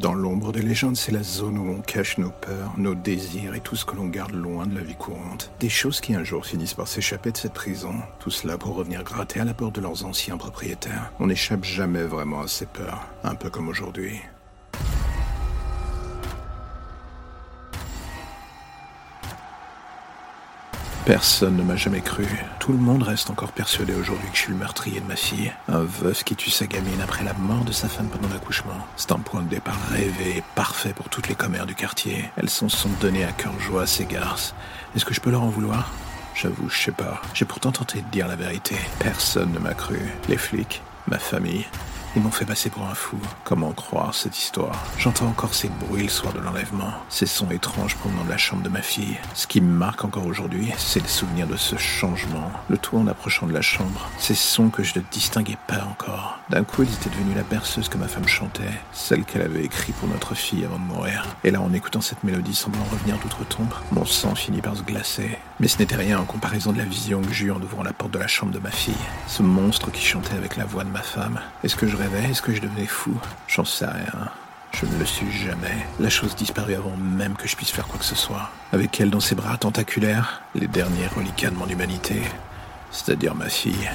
Dans l'ombre des légendes, c'est la zone où on cache nos peurs, nos désirs et tout ce que l'on garde loin de la vie courante. Des choses qui un jour finissent par s'échapper de cette prison. Tout cela pour revenir gratter à la porte de leurs anciens propriétaires. On n'échappe jamais vraiment à ces peurs, un peu comme aujourd'hui. Personne ne m'a jamais cru. Tout le monde reste encore persuadé aujourd'hui que je suis le meurtrier de ma fille. Un veuf qui tue sa gamine après la mort de sa femme pendant l'accouchement. C'est un point de départ rêvé parfait pour toutes les commères du quartier. Elles s'en sont données à cœur joie à ces garces. Est-ce que je peux leur en vouloir? J'avoue, je sais pas. J'ai pourtant tenté de dire la vérité. Personne ne m'a cru. Les flics, ma famille, ils m'ont fait passer pour un fou. Comment croire cette histoire? J'entends encore ces bruits le soir de l'enlèvement, ces sons étranges provenant de la chambre de ma fille. Ce qui me marque encore aujourd'hui, c'est le souvenir de ce changement. Le tout en approchant de la chambre. Ces sons que je ne distinguais pas encore. D'un coup, ils étaient devenus la berceuse que ma femme chantait, celle qu'elle avait écrite pour notre fille avant de mourir. Et là, en écoutant cette mélodie semblant revenir d'outre-tombe, mon sang finit par se glacer. Mais ce n'était rien en comparaison de la vision que j'eus en ouvrant la porte de la chambre de ma fille. Ce monstre qui chantait avec la voix de ma femme. Est-ce que je rêvais? Est-ce que je devenais fou? J'en sais rien. Je ne le suis jamais. La chose disparut avant même que je puisse faire quoi que ce soit. Avec elle dans ses bras tentaculaires, les derniers reliquats de mon humanité. C'est-à-dire ma fille.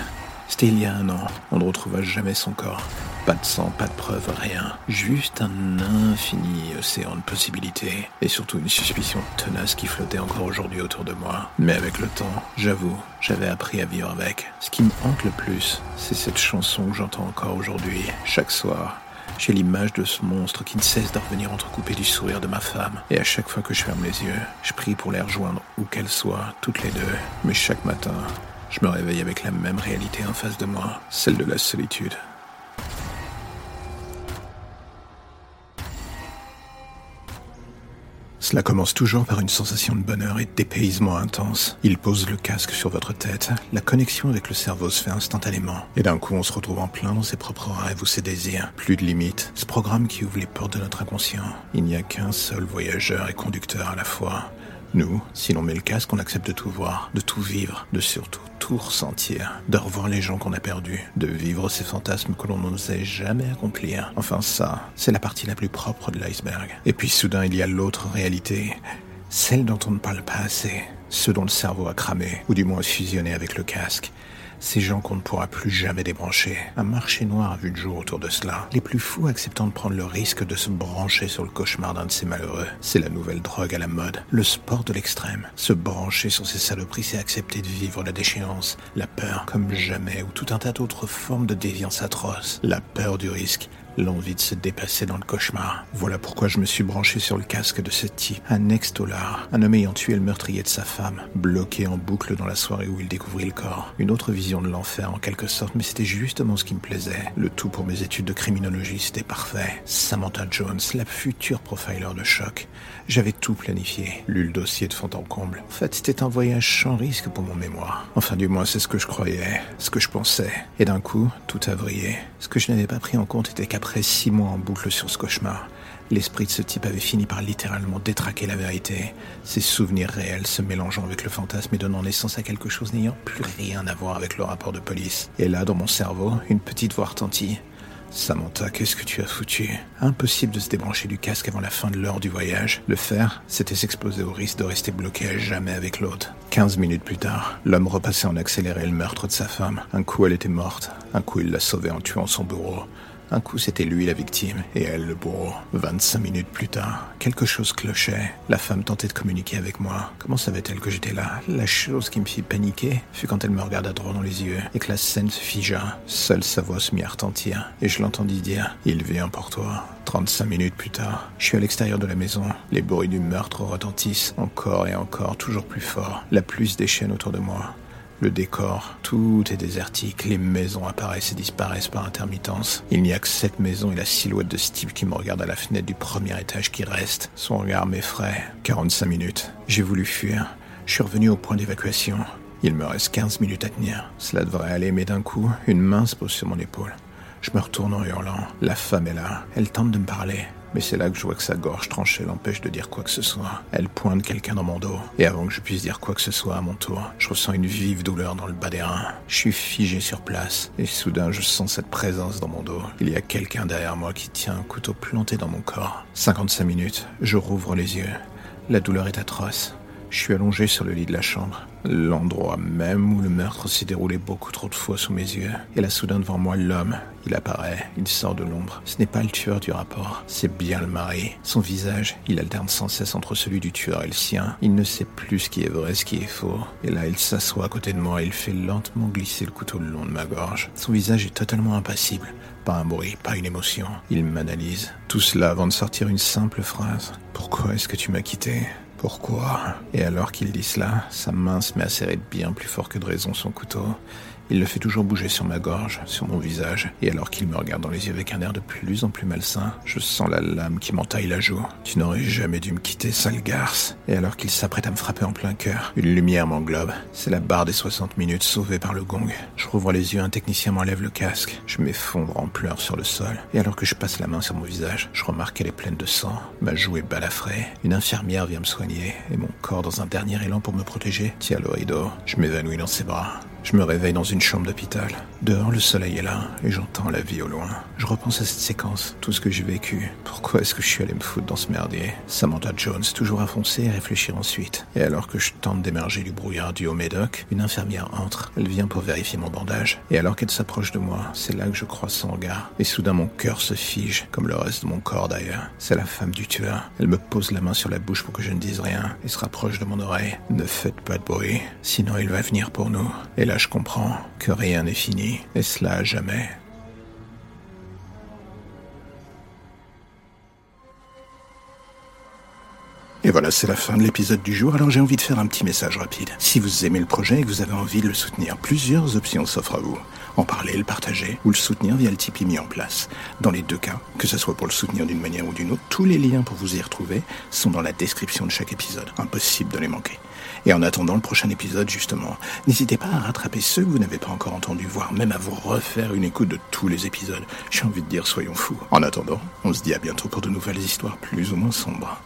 C'était il y a un an. On ne retrouva jamais son corps. Pas de sang, pas de preuve, rien. Juste un infini océan de possibilités. Et surtout une suspicion tenace qui flottait encore aujourd'hui autour de moi. Mais avec le temps, j'avoue, j'avais appris à vivre avec. Ce qui me hante le plus, c'est cette chanson que j'entends encore aujourd'hui, chaque soir. J'ai l'image de ce monstre qui ne cesse de revenir entrecoupé du sourire de ma femme. Et à chaque fois que je ferme les yeux, je prie pour les rejoindre où qu'elles soient, toutes les deux. Mais chaque matin, je me réveille avec la même réalité en face de moi, celle de la solitude. Cela commence toujours par une sensation de bonheur et de intense. Il pose le casque sur votre tête, la connexion avec le cerveau se fait instantanément. Et d'un coup, on se retrouve en plein dans ses propres rêves ou ses désirs. Plus de limites. Ce programme qui ouvre les portes de notre inconscient. Il n'y a qu'un seul voyageur et conducteur à la fois. Nous, si l'on met le casque, on accepte de tout voir, de tout vivre, de surtout tout ressentir, de revoir les gens qu'on a perdus, de vivre ces fantasmes que l'on n'osait jamais accomplir. Enfin ça, c'est la partie la plus propre de l'iceberg. Et puis soudain, il y a l'autre réalité, celle dont on ne parle pas assez, ce dont le cerveau a cramé, ou du moins fusionné avec le casque. Ces gens qu'on ne pourra plus jamais débrancher. Un marché noir a vu le jour autour de cela. Les plus fous acceptant de prendre le risque de se brancher sur le cauchemar d'un de ces malheureux. C'est la nouvelle drogue à la mode. Le sport de l'extrême. Se brancher sur ces saloperies, c'est accepter de vivre la déchéance, la peur comme jamais, ou tout un tas d'autres formes de déviance atroce. La peur du risque, L'envie de se dépasser dans le cauchemar. Voilà pourquoi je me suis branché sur le casque de ce type. Un ex-dollar. Un homme ayant tué le meurtrier de sa femme. Bloqué en boucle dans la soirée où il découvrit le corps. Une autre vision de l'enfer en quelque sorte, mais c'était justement ce qui me plaisait. Le tout pour mes études de criminologie, c'était parfait. Samantha Jones, la future profiler de choc. J'avais tout planifié. Lu le dossier de fond en comble. En fait, c'était un voyage sans risque pour mon mémoire. Enfin, du moins, c'est ce que je croyais. Ce que je pensais. Et d'un coup, tout a vrillé. Ce que je n'avais pas pris en compte était qu'après après six mois en boucle sur ce cauchemar, l'esprit de ce type avait fini par littéralement détraquer la vérité, ses souvenirs réels se mélangeant avec le fantasme et donnant naissance à quelque chose n'ayant plus rien à voir avec le rapport de police. Et là, dans mon cerveau, une petite voix retentit. Samantha, qu'est-ce que tu as foutu? Impossible de se débrancher du casque avant la fin de l'heure du voyage. Le faire, c'était s'exposer au risque de rester bloqué à jamais avec l'autre. Quinze minutes plus tard, l'homme repassait en accéléré le meurtre de sa femme. Un coup, elle était morte. Un coup, il l'a sauvée en tuant son bourreau. Un coup, c'était lui la victime et elle le bourreau. 25 minutes plus tard, quelque chose clochait. La femme tentait de communiquer avec moi. Comment savait-elle que j'étais là? La chose qui me fit paniquer fut quand elle me regarda droit dans les yeux et que la scène se figea. Seule sa voix se mit à retentir et je l'entendis dire « Il vient pour toi ». 35 minutes plus tard, je suis à l'extérieur de la maison. Les bruits du meurtre retentissent encore et encore, toujours plus fort. La pluie se déchaîne autour de moi. Le décor, tout est désertique, les maisons apparaissent et disparaissent par intermittence. Il n'y a que cette maison et la silhouette de Steve qui me regarde à la fenêtre du premier étage qui reste. Son regard m'effraie. 45 minutes. J'ai voulu fuir. Je suis revenu au point d'évacuation. Il me reste 15 minutes à tenir. Cela devrait aller, mais d'un coup, une main se pose sur mon épaule. Je me retourne en hurlant. La femme est là. Elle tente de me parler. Mais c'est là que je vois que sa gorge tranchée l'empêche de dire quoi que ce soit. Elle pointe quelqu'un dans mon dos, et avant que je puisse dire quoi que ce soit à mon tour, je ressens une vive douleur dans le bas des reins. Je suis figé sur place, et soudain je sens cette présence dans mon dos. Il y a quelqu'un derrière moi qui tient un couteau planté dans mon corps. 55 minutes, je rouvre les yeux. La douleur est atroce. Je suis allongé sur le lit de la chambre, l'endroit même où le meurtre s'est déroulé beaucoup trop de fois sous mes yeux. Et là, soudain, devant moi, l'homme. Il apparaît, il sort de l'ombre. Ce n'est pas le tueur du rapport, c'est bien le mari. Son visage, il alterne sans cesse entre celui du tueur et le sien. Il ne sait plus ce qui est vrai, ce qui est faux. Et là, il s'assoit à côté de moi et il fait lentement glisser le couteau le long de ma gorge. Son visage est totalement impassible. Pas un bruit, pas une émotion. Il m'analyse. Tout cela avant de sortir une simple phrase. Pourquoi est-ce que tu m'as quitté? Pourquoi? Et alors qu'il dit cela, sa main se met à serrer bien plus fort que de raison son couteau. Il le fait toujours bouger sur ma gorge, sur mon visage, et alors qu'il me regarde dans les yeux avec un air de plus en plus malsain, je sens la lame qui m'entaille la joue. Tu n'aurais jamais dû me quitter, sale garce. Et alors qu'il s'apprête à me frapper en plein cœur, une lumière m'englobe. C'est la barre des 60 minutes sauvée par le gong. Je rouvre les yeux, un technicien m'enlève le casque. Je m'effondre en pleurs sur le sol. Et alors que je passe la main sur mon visage, je remarque qu'elle est pleine de sang. Ma joue est balafrée. Une infirmière vient me soigner, et mon corps, dans un dernier élan pour me protéger, tient le rideau. Je m'évanouis dans ses bras. Je me réveille dans une chambre d'hôpital. Dehors, le soleil est là et j'entends la vie au loin. Je repense à cette séquence, tout ce que j'ai vécu. Pourquoi est-ce que je suis allé me foutre dans ce merdier? Samantha Jones, toujours à foncer et réfléchir ensuite. Et alors que je tente d'émerger du brouillard du haut médoc, une infirmière entre. Elle vient pour vérifier mon bandage. Et alors qu'elle s'approche de moi, c'est là que je croise son regard. Et soudain, mon cœur se fige, comme le reste de mon corps d'ailleurs. C'est la femme du tueur. Elle me pose la main sur la bouche pour que je ne dise rien et se rapproche de mon oreille. Ne faites pas de bruit, sinon il va venir pour nous. Je comprends que rien n'est fini, et cela à jamais. Et voilà, c'est la fin de l'épisode du jour, alors j'ai envie de faire un petit message rapide. Si vous aimez le projet et que vous avez envie de le soutenir, plusieurs options s'offrent à vous. En parler, le partager ou le soutenir via le Tipeee mis en place. Dans les deux cas, que ce soit pour le soutenir d'une manière ou d'une autre, tous les liens pour vous y retrouver sont dans la description de chaque épisode. Impossible de les manquer. Et en attendant le prochain épisode, justement, n'hésitez pas à rattraper ceux que vous n'avez pas encore entendus, voire même à vous refaire une écoute de tous les épisodes. J'ai envie de dire, soyons fous. En attendant, on se dit à bientôt pour de nouvelles histoires plus ou moins sombres.